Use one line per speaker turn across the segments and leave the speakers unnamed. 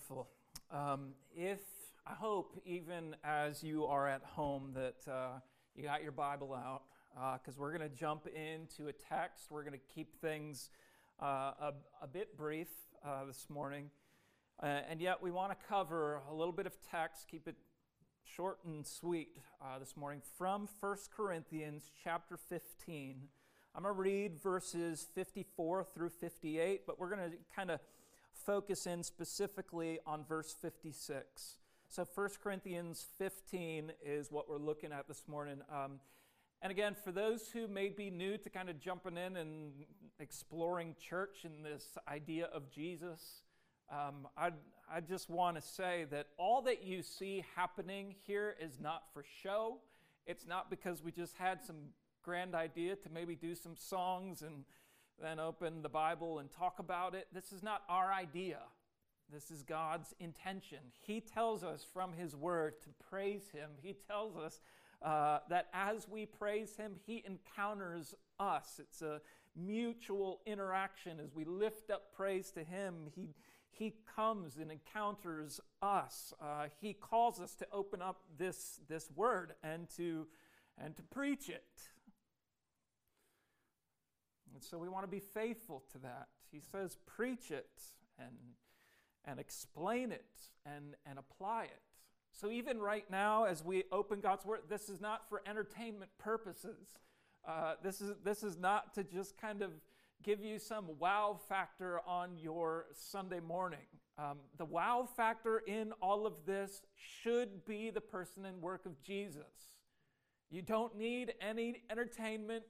Wonderful. Um, if I hope, even as you are at home, that uh, you got your Bible out, because uh, we're going to jump into a text. We're going to keep things uh, a, a, bit brief uh, this morning, uh, and yet we want to cover a little bit of text. Keep it short and sweet uh, this morning from 1 Corinthians chapter 15. I'm going to read verses 54 through 58, but we're going to kind of focus in specifically on verse 56. So 1 Corinthians 15 is what we're looking at this morning. Um, and again, for those who may be new to kind of jumping in and exploring church and this idea of Jesus, um, I, I just want to say that all that you see happening here is not for show. It's not because we just had some grand idea to maybe do some songs and then open the Bible and talk about it. This is not our idea. This is God's intention. He tells us from His Word to praise Him. He tells us uh, that as we praise Him, He encounters us. It's a mutual interaction. As we lift up praise to Him, He, he comes and encounters us. Uh, he calls us to open up this, this Word and to, and to preach it. And so we want to be faithful to that. He says, preach it and, and explain it and, and apply it. So even right now, as we open God's Word, this is not for entertainment purposes. Uh, this, is, this is not to just kind of give you some wow factor on your Sunday morning. Um, the wow factor in all of this should be the person and work of Jesus. You don't need any entertainment.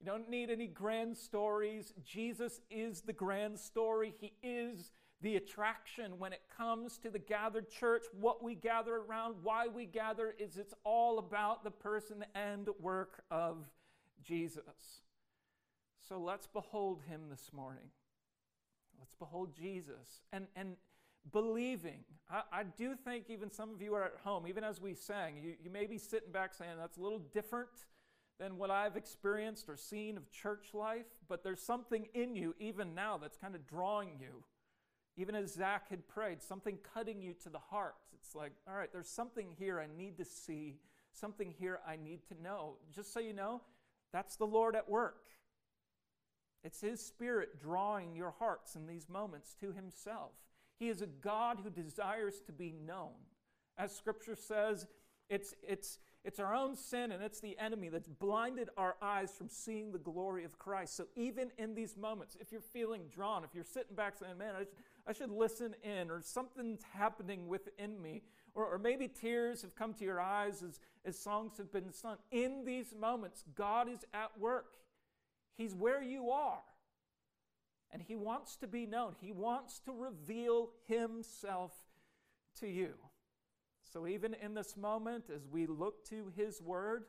You don't need any grand stories. Jesus is the grand story. He is the attraction when it comes to the gathered church. What we gather around, why we gather, is it's all about the person and work of Jesus. So let's behold him this morning. Let's behold Jesus. And, and believing. I, I, do think even some of you are at home, even as we sang, you, you may be sitting back saying, that's a little different than what I've experienced or seen of church life, but there's something in you even now that's kind of drawing you. Even as Zach had prayed, something cutting you to the heart. It's like, all right, there's something here I need to see, something here I need to know. Just so you know, that's the Lord at work. It's His Spirit drawing your hearts in these moments to Himself. He is a God who desires to be known. As Scripture says, it's, it's, it's our own sin and it's the enemy that's blinded our eyes from seeing the glory of Christ. So, even in these moments, if you're feeling drawn, if you're sitting back saying, Man, I, I should listen in, or something's happening within me, or, or maybe tears have come to your eyes as, as songs have been sung, in these moments, God is at work. He's where you are. And He wants to be known, He wants to reveal Himself to you. So, even in this moment, as we look to His Word,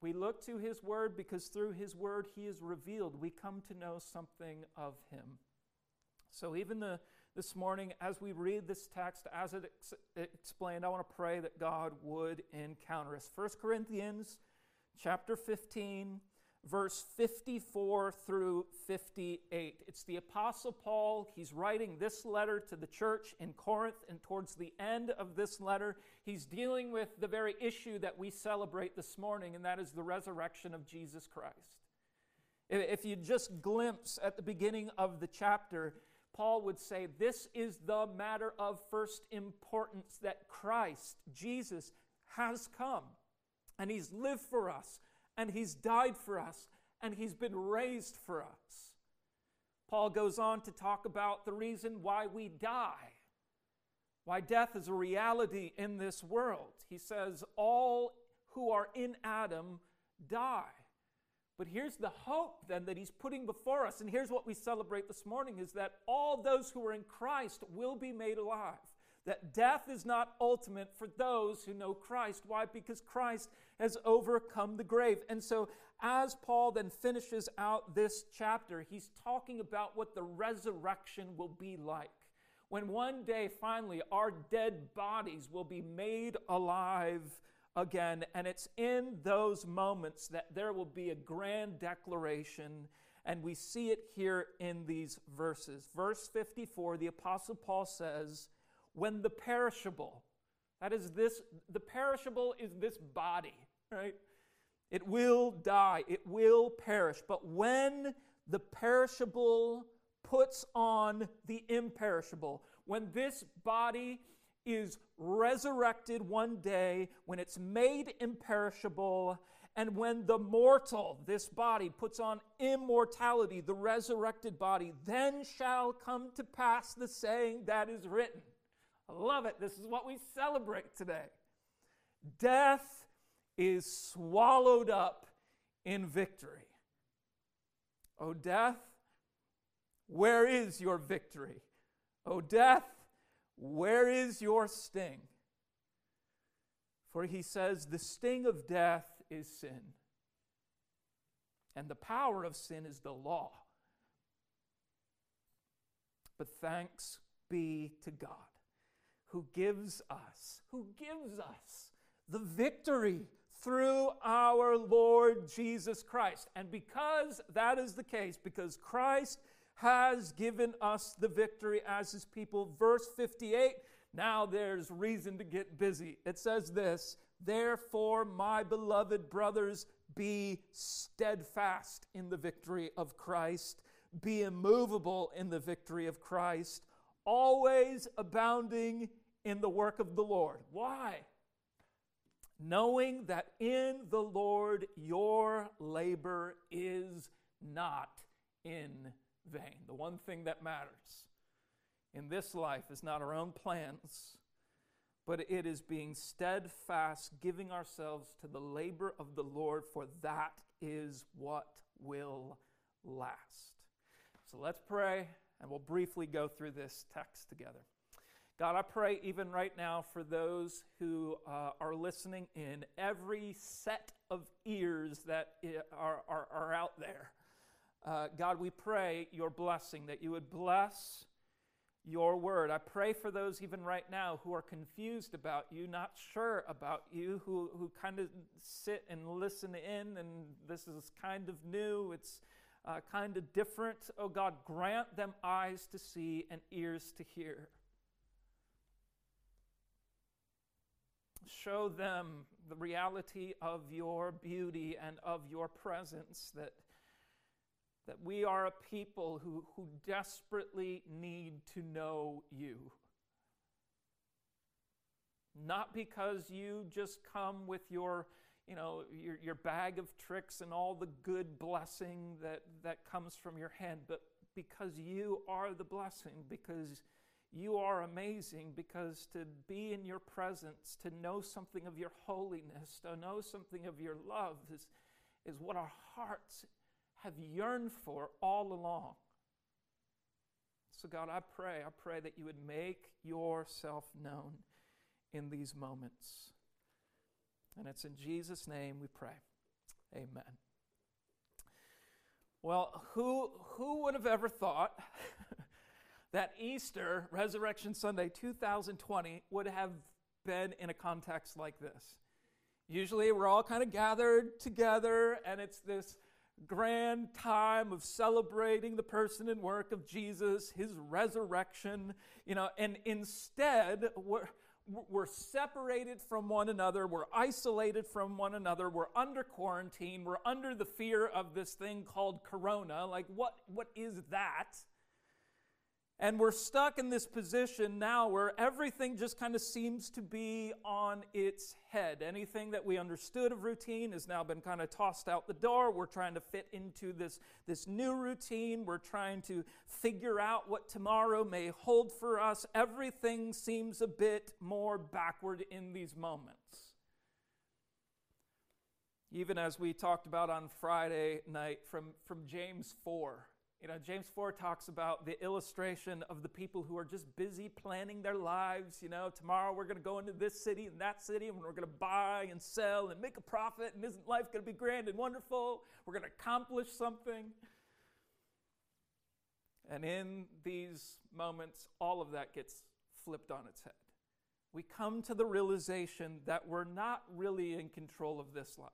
we look to His Word because through His Word He is revealed. We come to know something of Him. So, even the, this morning, as we read this text, as it ex- explained, I want to pray that God would encounter us. 1 Corinthians chapter 15 verse 54 through 58. It's the Apostle Paul. He's writing this letter to the church in Corinth, and towards the end of this letter, he's dealing with the very issue that we celebrate this morning, and that is the resurrection of Jesus Christ. If you just glimpse at the beginning of the chapter, Paul would say, This is the matter of first importance that Christ, Jesus, has come and he's lived for us and He's died for us, and He's been raised for us. Paul goes on to talk about the reason why we die, why death is a reality in this world. He says, All who are in Adam die. But here's the hope then that he's putting before us, and here's what we celebrate this morning is that all those who are in Christ will be made alive that death is not ultimate for those who know Christ. Why? Because Christ has overcome the grave. And so, as Paul then finishes out this chapter, he's talking about what the resurrection will be like. When one day, finally, our dead bodies will be made alive again. And it's in those moments that there will be a grand declaration And we see it here in these verses. Verse 54, the Apostle Paul says, When the perishable, that is this, the perishable is this body, right? It will die, it will perish. But when the perishable puts on the imperishable, when this body is resurrected one day, when it's made imperishable, and when the mortal, this body, puts on immortality, the resurrected body, then shall come to pass the saying that is written. Love it. This is what we celebrate today. Death is swallowed up in victory. O death, where is your victory? O death, where is your sting? For he says, The sting of death is sin, and the power of sin is the law. But thanks be to God who gives us, who gives us the victory through our Lord Jesus Christ. And because that is the case, because Christ has given us the victory as his people, verse 58, now there's reason to get busy. It says this Therefore, my beloved brothers, be steadfast in the victory of Christ, be immovable in the victory of Christ, always abounding in the work of the Lord. Why? Knowing that in the Lord your labor is not in vain. The one thing that matters in this life is not our own plans, but it is being steadfast, giving ourselves to the labor of the Lord, for that is what will last. So let's pray, and we'll briefly go through this text together. God, I pray even right now for those who uh, are listening in, every set of ears that are, are, are out there. Uh, God, we pray your blessing, that you would bless your word. I pray for those even right now who are confused about you, not sure about you, who, who kind of sit and listen in, and this is kind of new, it's uh, kind of different. Oh God, grant them eyes to see and ears to hear. Show them the reality of your beauty and of your presence, that, that we are a people who, who desperately need to know you. Not because you just come with your, you know, your, your bag of tricks and all the good blessing that, that comes from your hand, but because you are the blessing, because you are amazing because to be in your presence, to know something of your holiness, to know something of your love is, is what our hearts have yearned for all along. So, God, I pray, I pray that you would make yourself known in these moments. And it's in Jesus' name we pray. Amen. Well, who, who would have ever thought that Easter, Resurrection Sunday 2020, would have been in a context like this. Usually we're all kind of gathered together, and it's this grand time of celebrating the person and work of Jesus, his resurrection, you know, and instead we're, we're separated from one another, we're isolated from one another, we're under quarantine, we're under the fear of this thing called corona. Like, what, what is that? And we're stuck in this position now where everything just kind of seems to be on its head. Anything that we understood of routine has now been kind of tossed out the door. We're trying to fit into this, this new routine. We're trying to figure out what tomorrow may hold for us. Everything seems a bit more backward in these moments. Even as we talked about on Friday night from, from James 4 you know, James 4 talks about the illustration of the people who are just busy planning their lives. You know, tomorrow we're going to go into this city and that city and we're going to buy and sell and make a profit. And isn't life going to be grand and wonderful? We're going to accomplish something. And in these moments, all of that gets flipped on its head. We come to the realization that we're not really in control of this life.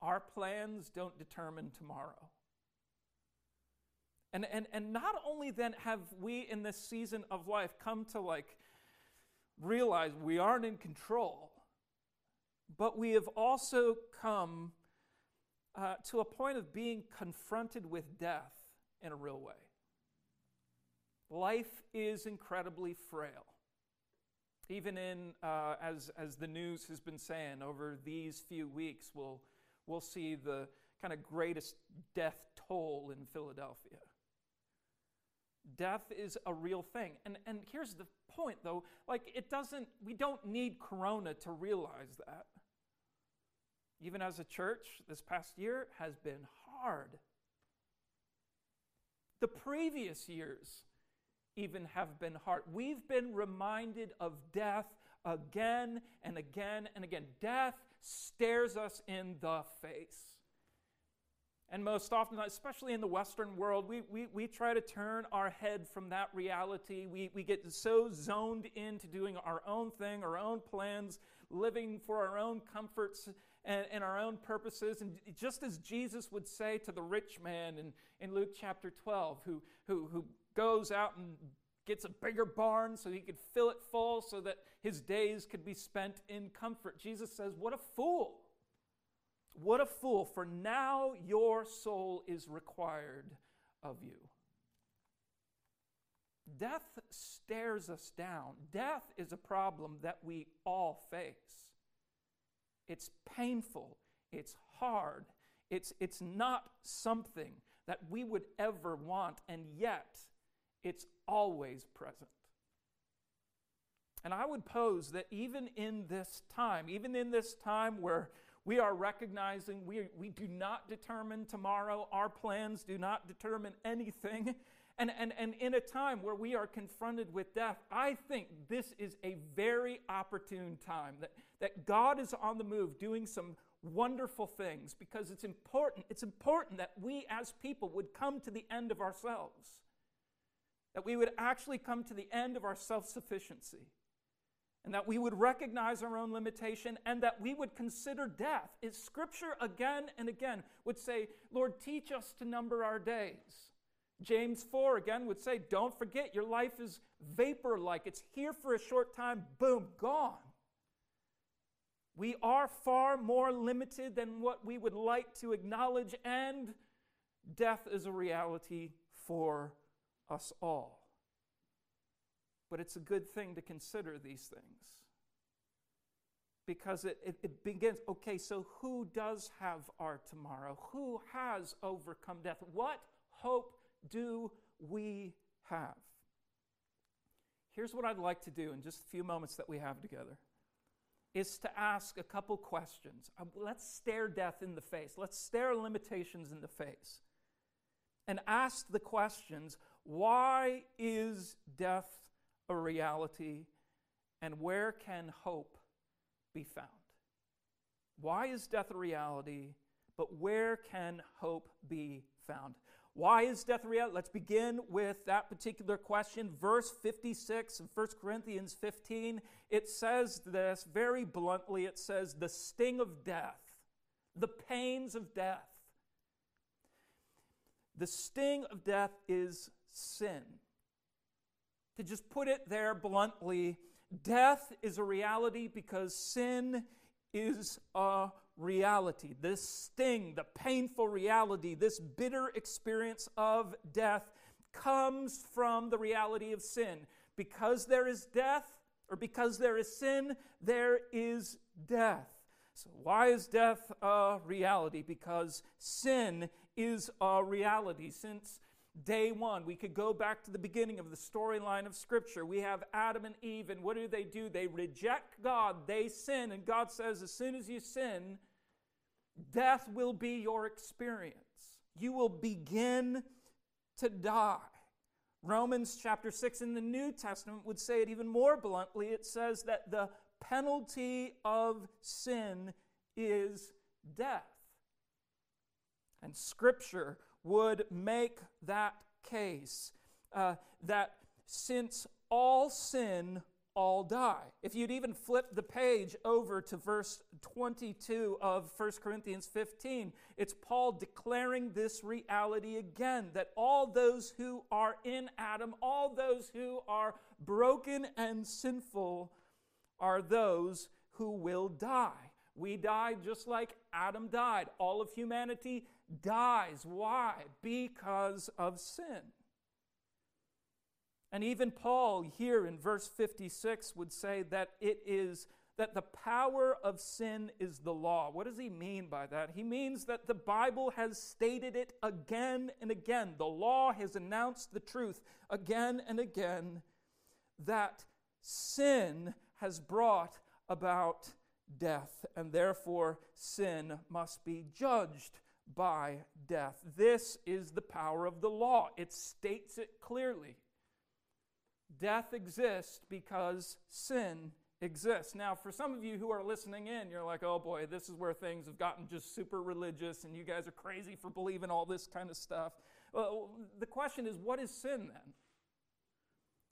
Our plans don't determine tomorrow. And, and, and not only then have we in this season of life come to like realize we aren't in control, but we have also come uh, to a point of being confronted with death in a real way. Life is incredibly frail. Even in, uh, as, as the news has been saying over these few weeks, we'll, we'll see the kind of greatest death toll in Philadelphia. Death is a real thing. And, and here's the point, though like, it doesn't, we don't need Corona to realize that. Even as a church, this past year has been hard. The previous years even have been hard. We've been reminded of death again and again and again. Death stares us in the face. And most often, especially in the Western world, we, we, we try to turn our head from that reality. We, we get so zoned into doing our own thing, our own plans, living for our own comforts and, and our own purposes. And just as Jesus would say to the rich man in, in Luke chapter 12, who, who, who goes out and gets a bigger barn so he could fill it full so that his days could be spent in comfort, Jesus says, What a fool! What a fool, for now your soul is required of you. Death stares us down. Death is a problem that we all face. It's painful, it's hard, it's, it's not something that we would ever want, and yet it's always present. And I would pose that even in this time, even in this time where we are recognizing we, we do not determine tomorrow. Our plans do not determine anything. And, and, and in a time where we are confronted with death, I think this is a very opportune time that, that God is on the move doing some wonderful things because it's important. It's important that we as people would come to the end of ourselves, that we would actually come to the end of our self sufficiency and that we would recognize our own limitation and that we would consider death. Is Scripture again and again would say, Lord, teach us to number our days. James 4 again would say, Don't forget, your life is vapor like. It's here for a short time, boom, gone. We are far more limited than what we would like to acknowledge, and death is a reality for us all. But it's a good thing to consider these things. Because it, it, it, begins okay, so who does have our tomorrow? Who has overcome death? What hope do we have? Here's what I'd like to do in just a few moments that we have together is to ask a couple questions. Uh, let's stare death in the face. Let's stare limitations in the face. And ask the questions why is death a reality, and where can hope be found? Why is death a reality, but where can hope be found? Why is death a reality? Let's begin with that particular question. Verse 56 of 1 Corinthians 15, it says this very bluntly it says, the sting of death, the pains of death. The sting of death is sin. To just put it there bluntly, death is a reality because sin is a reality. This sting, the painful reality, this bitter experience of death comes from the reality of sin. Because there is death, or because there is sin, there is death. So, why is death a reality? Because sin is a reality. Since day one. We could go back to the beginning of the storyline of Scripture. We have Adam and Eve, and what do they do? They reject God, they sin, and God says, as soon as you sin, death will be your experience. You will begin to die. Romans chapter 6 in the New Testament would say it even more bluntly. It says that the penalty of sin is death. And Scripture would make that case uh, that since all sin all die. If you'd even flip the page over to verse 22 of 1 Corinthians 15, it's Paul declaring this reality again that all those who are in Adam, all those who are broken and sinful, are those who will die. We die just like Adam died. All of humanity dies. Why? Because of sin. And even Paul here in verse 56 would say that it is that the power of sin is the law. What does he mean by that? He means that the Bible has stated it again and again. The law has announced the truth again and again that sin has brought about death, and therefore sin must be judged by death. This is the power of the law, it states it clearly. Death exists because sin exists. Now, for some of you who are listening in, you're like, oh boy, this is where things have gotten just super religious and you guys are crazy for believing all this kind of stuff. Well, the question is, what is sin then?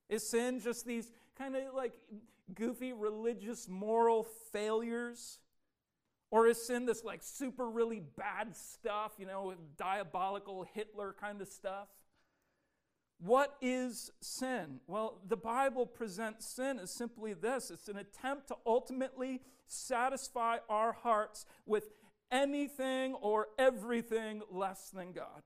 Is sin just these kind of like goofy religious moral failures? Or is sin this like super really bad stuff, you know, diabolical Hitler kind of stuff? What is sin? Well, the Bible presents sin as simply this it's an attempt to ultimately satisfy our hearts with anything or everything less than God.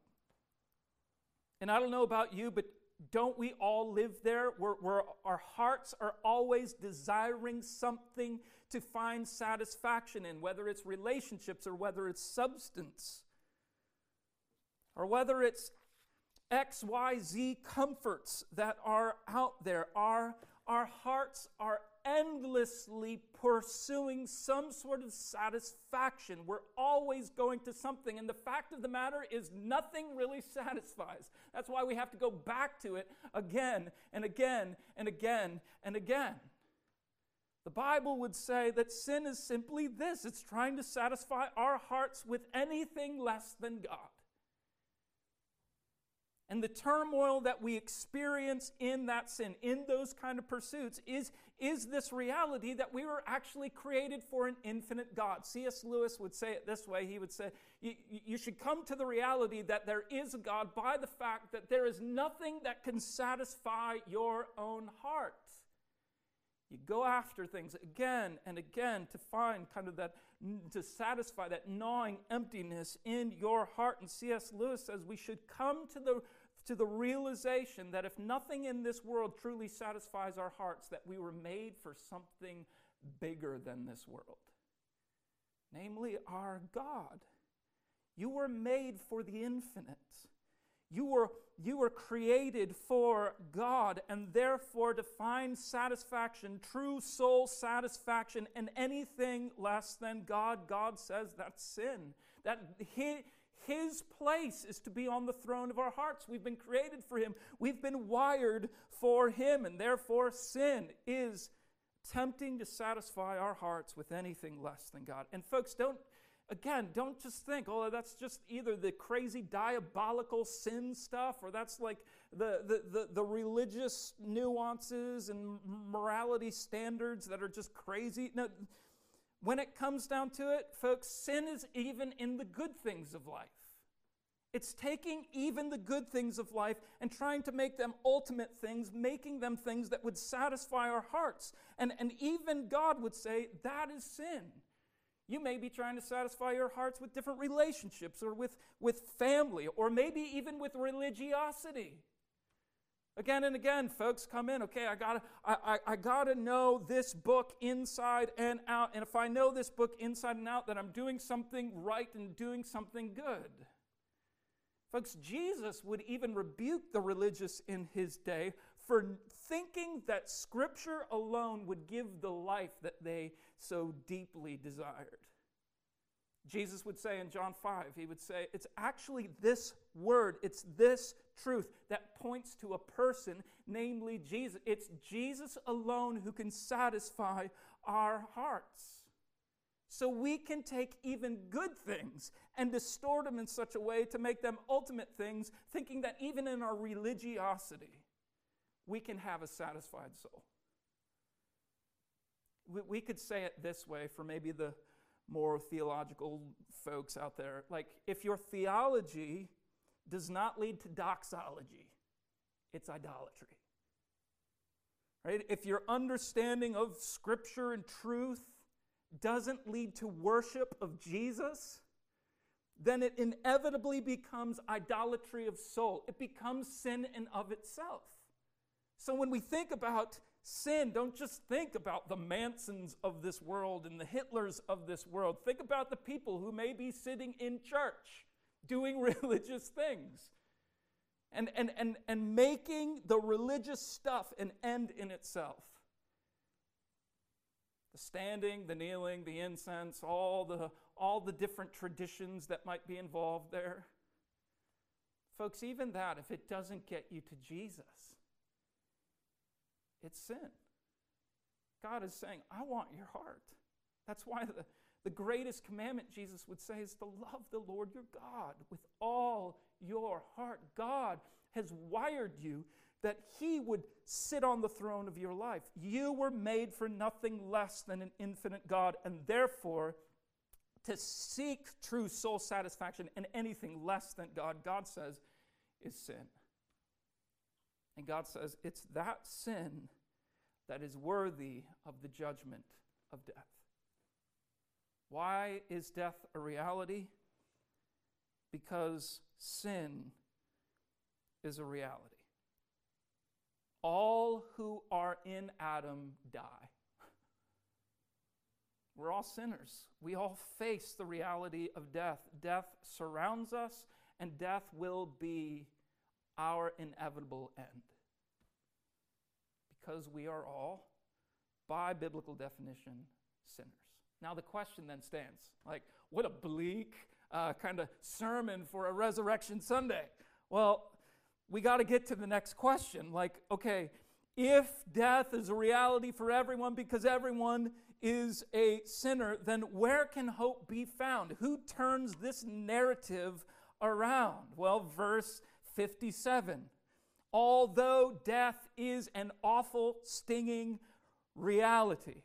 And I don't know about you, but don't we all live there where, where, our hearts are always desiring something to find satisfaction in, whether it's relationships or whether it's substance, or whether it's XYZ comforts that are out there. Our, our hearts are endlessly pursuing some sort of satisfaction. We're always going to something. And the fact of the matter is, nothing really satisfies. That's why we have to go back to it again and again and again and again. The Bible would say that sin is simply this it's trying to satisfy our hearts with anything less than God and the turmoil that we experience in that sin, in those kind of pursuits, is, is this reality that we were actually created for an infinite God. C.S. Lewis would say it this way He would say, You should come to the reality that there is a God by the fact that there is nothing that can satisfy your own heart. You go after things again and again to find kind of that, to satisfy that gnawing emptiness in your heart. And C.S. Lewis says we should come to the, to the realization that if nothing in this world truly satisfies our hearts, that we were made for something bigger than this world, namely our God. You were made for the infinite. You were, you were created for God, and therefore to find satisfaction, true soul satisfaction, in anything less than God, God says that's sin. That he, His place is to be on the throne of our hearts. We've been created for Him, we've been wired for Him, and therefore sin is tempting to satisfy our hearts with anything less than God. And folks, don't Again, don't just think, oh, that's just either the crazy diabolical sin stuff or that's like the, the, the, the, religious nuances and morality standards that are just crazy. No, when it comes down to it, folks, sin is even in the good things of life. It's taking even the good things of life and trying to make them ultimate things, making them things that would satisfy our hearts. And, and even God would say that is sin. You may be trying to satisfy your hearts with different relationships or with, with family or maybe even with religiosity. Again and again, folks come in, okay, I gotta, I, I, I, gotta know this book inside and out. And if I know this book inside and out, then I'm doing something right and doing something good. Folks, Jesus would even rebuke the religious in his day for thinking that Scripture alone would give the life that they so deeply desired. Jesus would say in John 5, he would say, It's actually this word, it's this truth that points to a person, namely Jesus. It's Jesus alone who can satisfy our hearts. So we can take even good things and distort them in such a way to make them ultimate things, thinking that even in our religiosity, we can have a satisfied soul. We, we could say it this way for maybe the more theological folks out there. Like, if your theology does not lead to doxology, it's idolatry. Right? If your understanding of Scripture and truth doesn't lead to worship of Jesus, then it inevitably becomes idolatry of soul. It becomes sin in of itself. So when we think about sin, don't just think about the Mansons of this world and the Hitlers of this world. Think about the people who may be sitting in church doing religious things and, and, and, and making the religious stuff an end in itself. The standing, the kneeling, the incense, all the, all the different traditions that might be involved there. Folks, even that, if it doesn't get you to Jesus, it's sin. God is saying, I want your heart. That's why the, the greatest commandment, Jesus would say, is to love the Lord your God with all your heart. God has wired you that He would sit on the throne of your life. You were made for nothing less than an infinite God, and therefore, to seek true soul satisfaction in anything less than God, God says, is sin. And God says, it's that sin that is worthy of the judgment of death. Why is death a reality? Because sin is a reality. All who are in Adam die. We're all sinners. We all face the reality of death. Death surrounds us, and death will be our inevitable end. Because we are all, by biblical definition, sinners. Now, the question then stands like, what a bleak uh, kind of sermon for a Resurrection Sunday. Well, we got to get to the next question. Like, okay, if death is a reality for everyone because everyone is a sinner, then where can hope be found? Who turns this narrative around? Well, verse 57. Although death is an awful, stinging reality,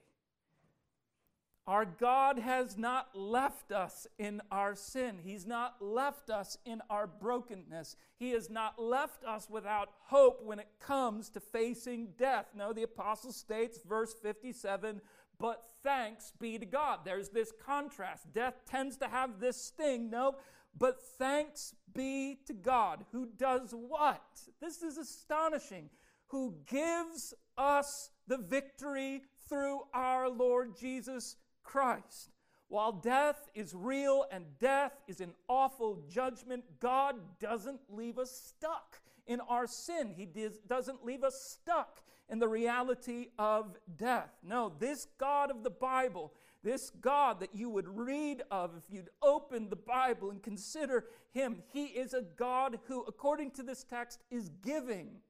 our God has not left us in our sin. He's not left us in our brokenness. He has not left us without hope when it comes to facing death. No, the apostle states, verse 57, but thanks be to God. There's this contrast. Death tends to have this sting. No, but thanks be to God who does what? This is astonishing. Who gives us the victory through our Lord Jesus Christ. While death is real and death is an awful judgment, God doesn't leave us stuck in our sin. He doesn't leave us stuck in the reality of death. No, this God of the Bible, this God that you would read of if you'd open the Bible and consider Him, He is a God who, according to this text, is giving.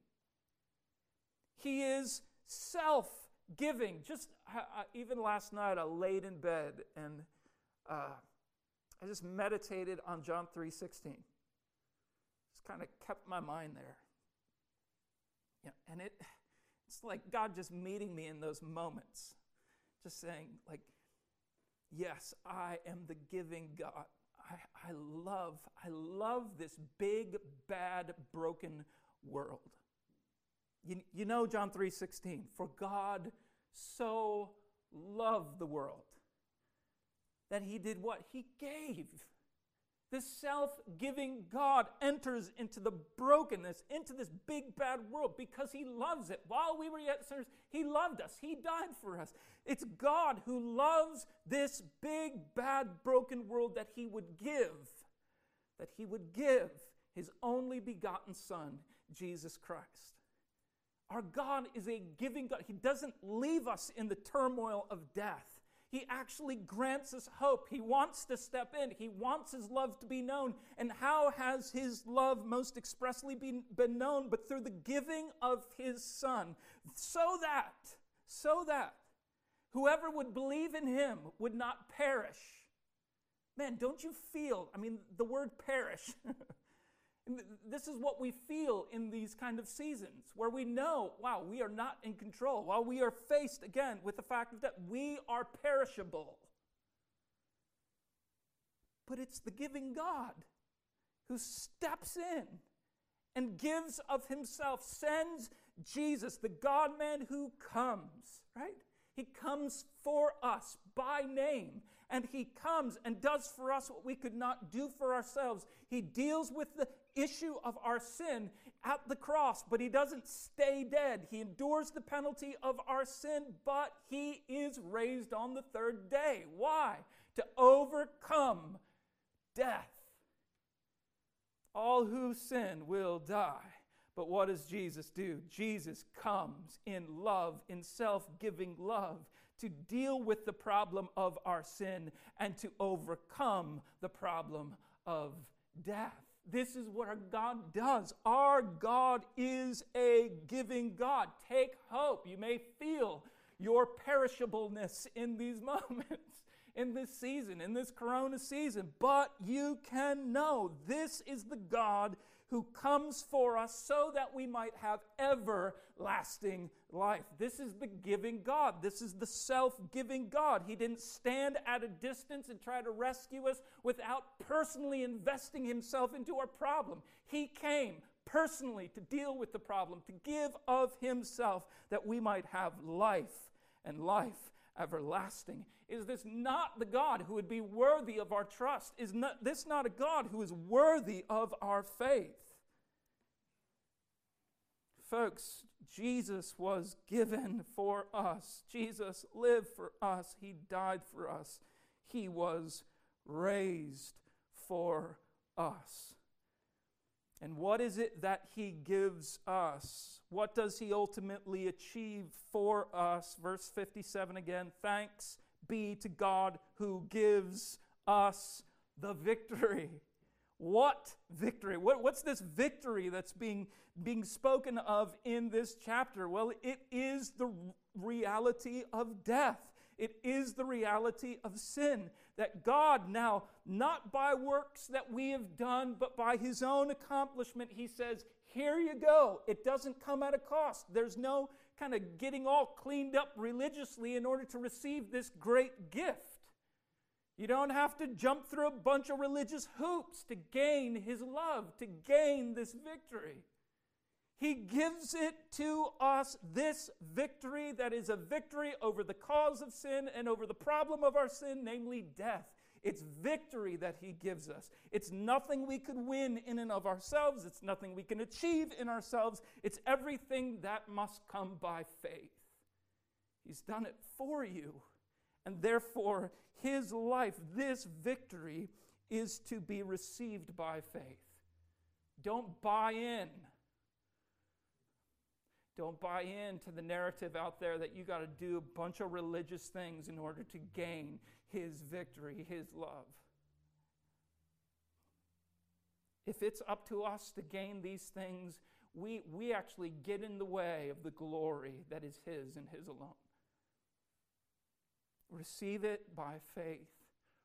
He is self giving. Just uh, even last night, I laid in bed and uh, I just meditated on John 3:16. Just kind of kept my mind there. Yeah, and it it's like God just meeting me in those moments. Just saying, like, yes, I am the giving God. I, I love, I love this big, bad, broken world. You, you know John 3:16, for God so loved the world that he did what? He gave. This self giving God enters into the brokenness, into this big bad world because He loves it. While we were yet sinners, He loved us. He died for us. It's God who loves this big bad broken world that He would give, that He would give His only begotten Son, Jesus Christ. Our God is a giving God. He doesn't leave us in the turmoil of death. He actually grants us hope. He wants to step in. He wants His love to be known. And how has His love most expressly been, been known? But through the giving of His Son, so that, so that whoever would believe in Him would not perish. Man, don't you feel, I mean, the word perish. This is what we feel in these kind of seasons where we know, wow, we are not in control. While we are faced again with the fact that we are perishable. But it's the giving God who steps in and gives of himself, sends Jesus, the God man who comes, right? He comes for us by name, and He comes and does for us what we could not do for ourselves. He deals with the issue of our sin at the cross, but He doesn't stay dead. He endures the penalty of our sin, but He is raised on the third day. Why? To overcome death. All who sin will die. But what does Jesus do? Jesus comes in love, in self giving love, to deal with the problem of our sin and to overcome the problem of death. This is what our God does. Our God is a giving God. Take hope. You may feel your perishableness in these moments, in this season, in this corona season, but you can know this is the God who comes for us so that we might have everlasting life. This is the giving God. This is the self giving God. He didn't stand at a distance and try to rescue us without personally investing himself into our problem. He came personally to deal with the problem, to give of himself that we might have life and life everlasting. Is this not the God who would be worthy of our trust? Is not, this not a God who is worthy of our faith? Folks, Jesus was given for us. Jesus lived for us. He died for us. He was raised for us. And what is it that He gives us? What does He ultimately achieve for us? Verse 57 again Thanks be to God who gives us the victory. What victory? What, what's this victory that's being, being spoken of in this chapter? Well, it is the reality of death. It is the reality of sin. That God now, not by works that we have done, but by His own accomplishment, He says, Here you go. It doesn't come at a cost. There's no kind of getting all cleaned up religiously in order to receive this great gift. You don't have to jump through a bunch of religious hoops to gain His love, to gain this victory. He gives it to us, this victory that is a victory over the cause of sin and over the problem of our sin, namely death. It's victory that He gives us. It's nothing we could win in and of ourselves, it's nothing we can achieve in ourselves. It's everything that must come by faith. He's done it for you. And therefore, his life, this victory, is to be received by faith. Don't buy in. Don't buy into the narrative out there that you got to do a bunch of religious things in order to gain his victory, his love. If it's up to us to gain these things, we, we actually get in the way of the glory that is his and his alone. Receive it by faith.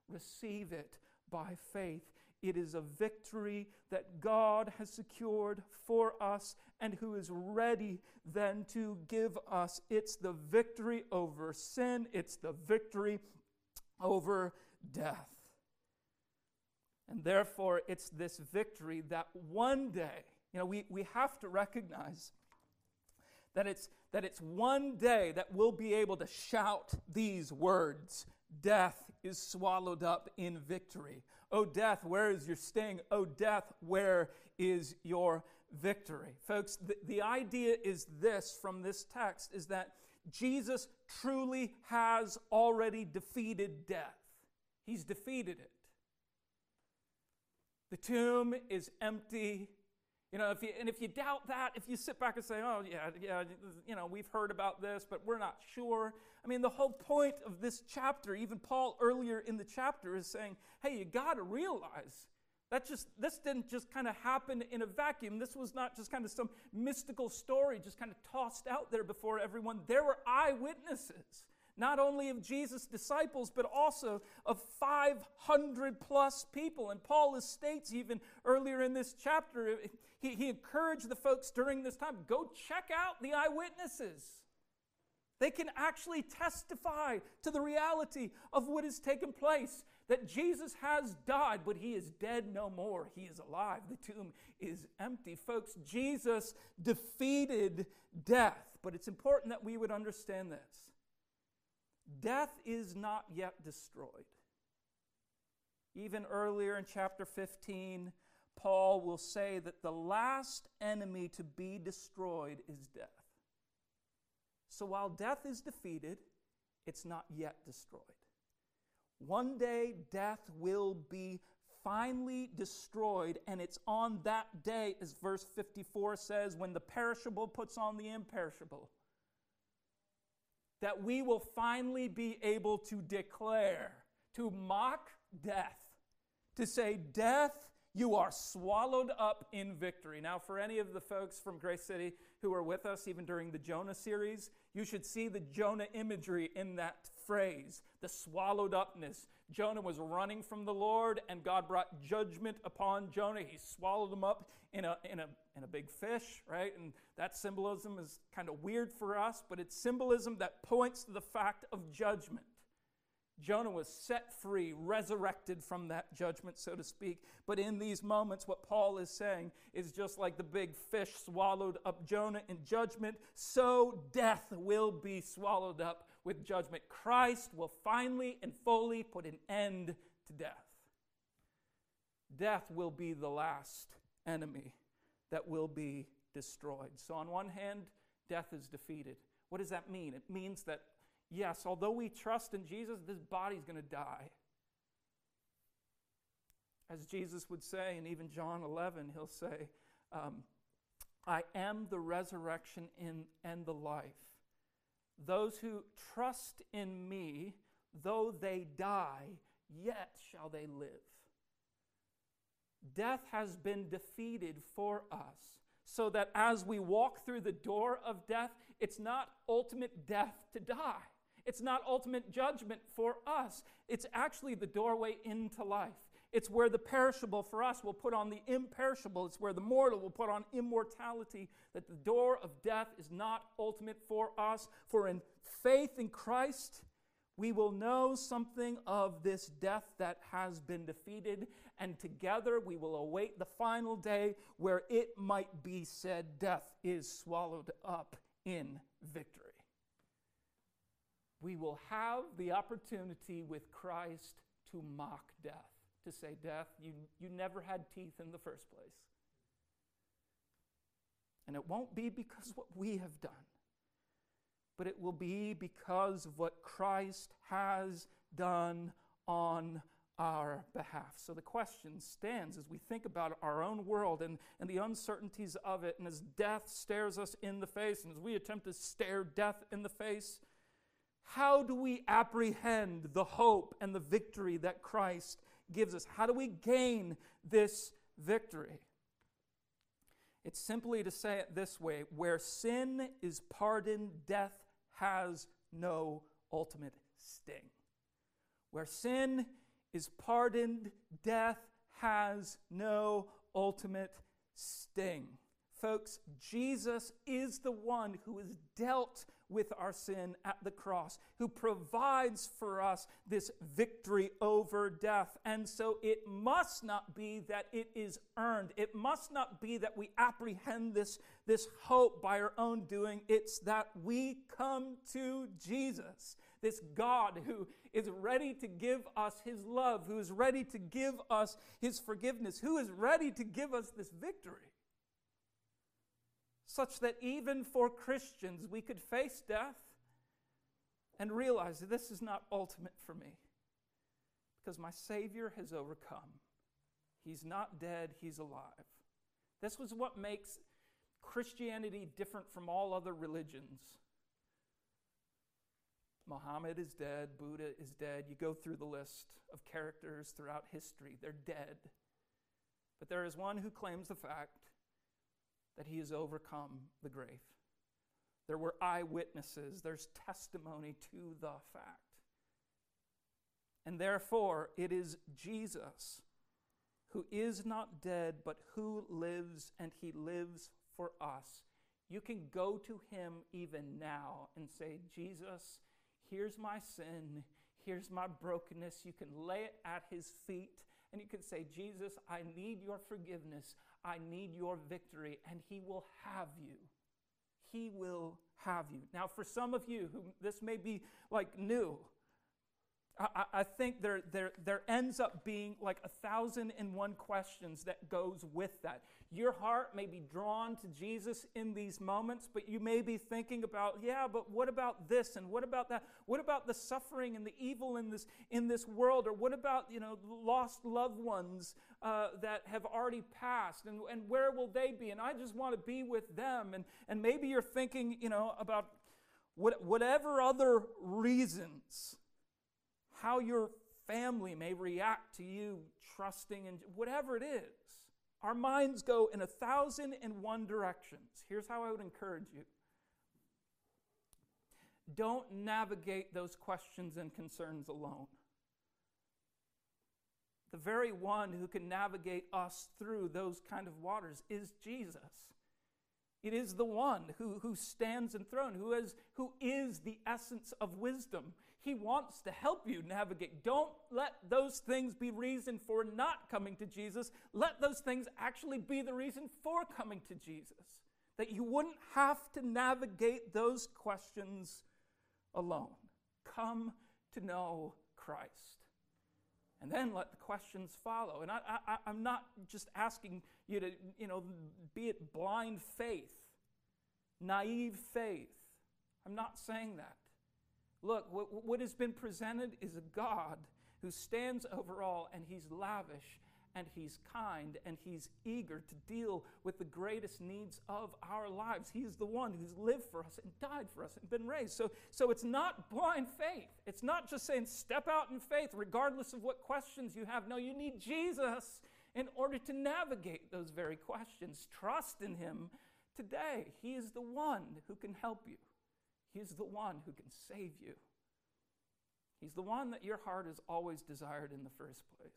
Receive it by faith. It is a victory that God has secured for us and who is ready then to give us. It's the victory over sin, it's the victory over death. And therefore, it's this victory that one day, you know, we, we have to recognize that it's, that it's one day that we'll be able to shout these words Death is swallowed up in victory. Oh, death, where is your sting? Oh, death, where is your victory? Folks, the, the idea is this from this text is that Jesus truly has already defeated death. He's defeated it. The tomb is empty. You know, if you, and if you doubt that, if you sit back and say, oh, yeah, yeah, you know, we've heard about this, but we're not sure. I mean, the whole point of this chapter, even Paul earlier in the chapter is saying, hey, you got to realize that just, this didn't just kind of happen in a vacuum. This was not just kind of some mystical story just kind of tossed out there before everyone. There were eyewitnesses. Not only of Jesus' disciples, but also of 500 plus people. And Paul states even earlier in this chapter, he, he encouraged the folks during this time go check out the eyewitnesses. They can actually testify to the reality of what has taken place that Jesus has died, but he is dead no more. He is alive. The tomb is empty. Folks, Jesus defeated death. But it's important that we would understand this death is not yet destroyed. Even earlier in chapter 15, Paul will say that the last enemy to be destroyed is death. So while death is defeated, it's not yet destroyed. One day, death will be finally destroyed, and it's on that day, as verse 54 says, when the perishable puts on the imperishable, that we will finally be able to declare, to mock death, to say, Death, you are swallowed up in victory. Now, for any of the folks from Grace City who are with us, even during the Jonah series, you should see the Jonah imagery in that phrase, the swallowed upness. Jonah was running from the Lord, and God brought judgment upon Jonah. He swallowed him up in a, in a, in a big fish, right? And that symbolism is kind of weird for us, but it's symbolism that points to the fact of judgment. Jonah was set free, resurrected from that judgment, so to speak. But in these moments, what Paul is saying is just like the big fish swallowed up Jonah in judgment, so death will be swallowed up with judgment. Christ will finally and fully put an end to death. Death will be the last enemy that will be destroyed. So, on one hand, death is defeated. What does that mean? It means that, yes, although we trust in Jesus, this body's going to die. As Jesus would say, in even John 11, he'll say, um, I am the resurrection in, and the life. Those who trust in me, though they die, yet shall they live. Death has been defeated for us, so that as we walk through the door of death, it's not ultimate death to die. It's not ultimate judgment for us. It's actually the doorway into life. It's where the perishable for us will put on the imperishable. It's where the mortal will put on immortality. That the door of death is not ultimate for us. For in faith in Christ, we will know something of this death that has been defeated, and together we will await the final day where it might be said, Death is swallowed up in victory. We will have the opportunity with Christ to mock death to say, Death, you, you never had teeth in the first place. And it won't be because what we have done, but it will be because of what Christ has done on our behalf. So the question stands as we think about our own world and, and the uncertainties of it, and as death stares us in the face, and as we attempt to stare death in the face, how do we apprehend the hope and the victory that Christ gives us. How do we gain this victory? It's simply to say it this way where sin is pardoned, death has no ultimate sting. Where sin is pardoned, death has no ultimate sting. Folks, Jesus is the one who has dealt with our sin at the cross, who provides for us this victory over death. And so it must not be that it is earned. It must not be that we apprehend this, this hope by our own doing. It's that we come to Jesus, this God who is ready to give us his love, who is ready to give us his forgiveness, who is ready to give us this victory such that even for Christians we could face death and realize that this is not ultimate for me because my Savior has overcome. He's not dead, He's alive. This was what makes Christianity different from all other religions. Muhammad is dead, Buddha is dead. You go through the list of characters throughout history, they're dead. But there is one who claims the fact that he has overcome the grave. There were eyewitnesses. There's testimony to the fact. And therefore, it is Jesus who is not dead, but who lives, and he lives for us. You can go to him even now and say, Jesus, here's my sin, here's my brokenness. You can lay it at his feet, and you can say, Jesus, I need your forgiveness, I need your victory, and he will have you. He will have you. Now, for some of you who this may be like new, I, I, think there, there, there ends up being like a thousand and one questions that goes with that. Your heart may be drawn to Jesus in these moments, but you may be thinking about, yeah, but what about this and what about that? What about the suffering and the evil in this in this world? Or what about you know lost loved ones uh, that have already passed and, and where will they be? And I just want to be with them. And and maybe you're thinking, you know, about what, whatever other reasons how your family may react to you trusting and whatever it is. Our minds go in a thousand and one directions. Here's how I would encourage you don't navigate those questions and concerns alone. The very one who can navigate us through those kind of waters is Jesus. It is the one who, who stands enthroned, who is, who is the essence of wisdom. He wants to help you navigate. Don't let those things be reason for not coming to Jesus. Let those things actually be the reason for coming to Jesus. That you wouldn't have to navigate those questions alone. Come to know Christ. And then let the questions follow. And I, I'm not just asking you to, you know, be it blind faith, naive faith. I'm not saying that. Look, what, what has been presented is a God who stands over all and he's lavish and he's kind and he's eager to deal with the greatest needs of our lives. He's the one who's lived for us and died for us and been raised. So, so it's not blind faith. It's not just saying step out in faith regardless of what questions you have. No, you need Jesus in order to navigate those very questions. Trust in him today. He is the one who can help you. He's the one who can save you. He's the one that your heart has always desired in the first place.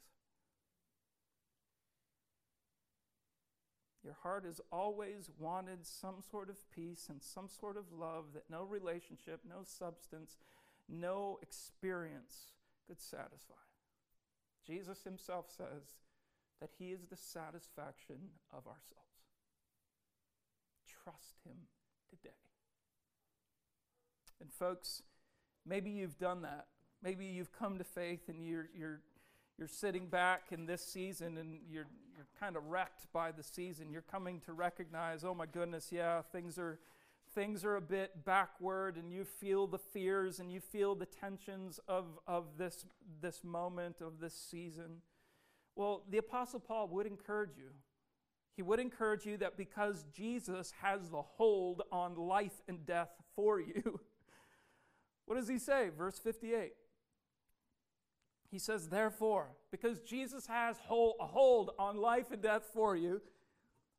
Your heart has always wanted some sort of peace and some sort of love that no relationship, no substance, no experience could satisfy. Jesus himself says that he is the satisfaction of our souls. Trust him today. And folks, maybe you've done that. Maybe you've come to faith and you're, you're, you're sitting back in this season and you're, you're kind of wrecked by the season. You're coming to recognize, oh my goodness, yeah, things are, things are a bit backward and you feel the fears and you feel the tensions of, of this, this moment, of this season. Well, the Apostle Paul would encourage you. He would encourage you that because Jesus has the hold on life and death for you, What does he say? Verse 58. He says, Therefore, because Jesus has a hold on life and death for you,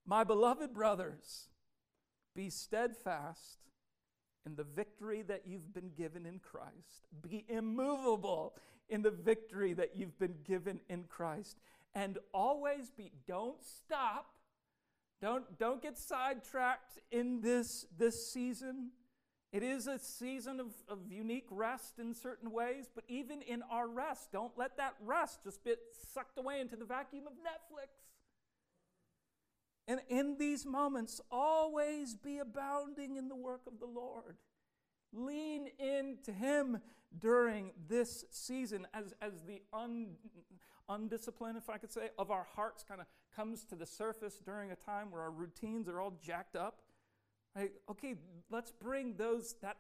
my beloved brothers, be steadfast in the victory that you've been given in Christ. Be immovable in the victory that you've been given in Christ. And always be, don't stop. Don't, don't get sidetracked in this, this season. It is a season of, of unique rest in certain ways, but even in our rest, don't let that rest just get sucked away into the vacuum of Netflix. And in these moments, always be abounding in the work of the Lord. Lean into Him during this season as, as the un, if I could say, of our hearts kind of comes to the surface during a time where our routines are all jacked up. Right? Okay, let's bring those that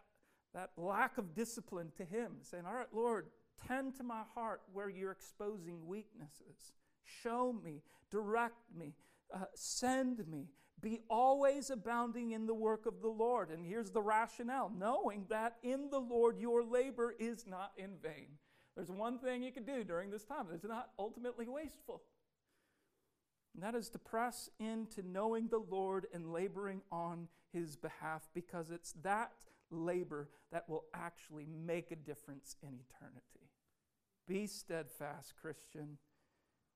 that lack of discipline to him, saying, All right, Lord, tend to my heart where you're exposing weaknesses. Show me, direct me, uh, send me. Be always abounding in the work of the Lord. And here's the rationale knowing that in the Lord your labor is not in vain. There's one thing you can do during this time that's not ultimately wasteful. And that is to press into knowing the Lord and laboring on his behalf because it's that labor that will actually make a difference in eternity. Be steadfast, Christian.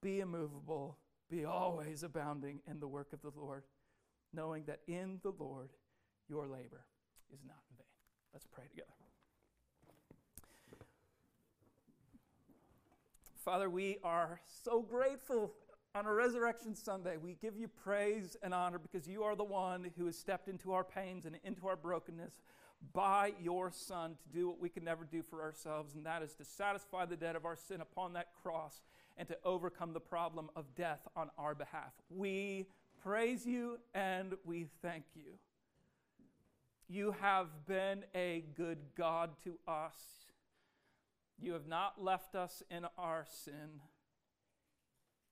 Be immovable. Be always abounding in the work of the Lord, knowing that in the Lord your labor is not in vain. Let's pray together. Father, we are so grateful on a Resurrection Sunday. We give you praise and honor because you are the one who has stepped into our pains and into our brokenness by your Son to do what we can never do for ourselves, and that is to satisfy the debt of our sin upon that cross and to overcome the problem of death on our behalf. We praise you and we thank you. You have been a good God to us. You have not left us in our sin.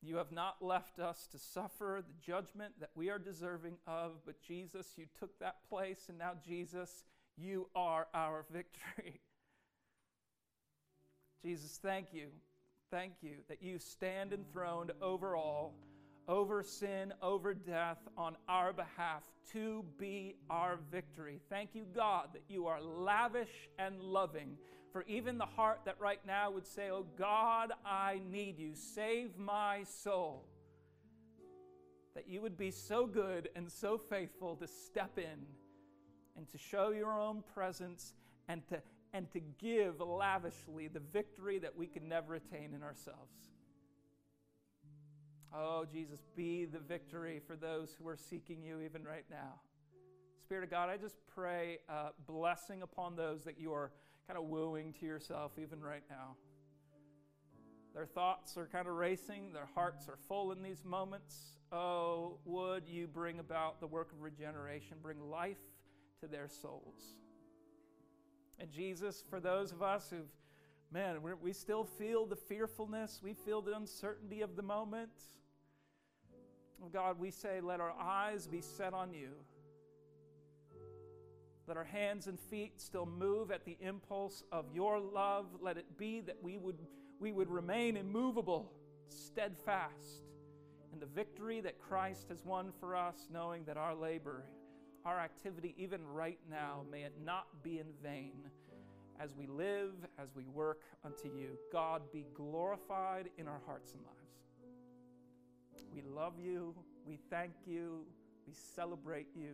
You have not left us to suffer the judgment that we are deserving of, but Jesus, you took that place, and now, Jesus, you are our victory. Jesus, thank you. Thank you that you stand enthroned over all, over sin, over death, on our behalf to be our victory. Thank you, God, that you are lavish and loving for even the heart that right now would say, Oh God, I need you. Save my soul. That you would be so good and so faithful to step in and to show your own presence and to, and to give lavishly the victory that we could never attain in ourselves. Oh, Jesus, be the victory for those who are seeking you even right now. Spirit of God, I just pray blessing upon those that you are kind of wooing to yourself even right now. Their thoughts are kind of racing, their hearts are full in these moments. Oh, would you bring about the work of regeneration, bring life to their souls? And Jesus, for those of us who've, man, we still feel the fearfulness, we feel the uncertainty of the moment. God, we say, let our eyes be set on you. Let our hands and feet still move at the impulse of your love. Let it be that we would, we would remain immovable, steadfast in the victory that Christ has won for us, knowing that our labor, our activity, even right now, may it not be in vain as we live, as we work unto you. God be glorified in our hearts and lives. We love you. We thank you. We celebrate you.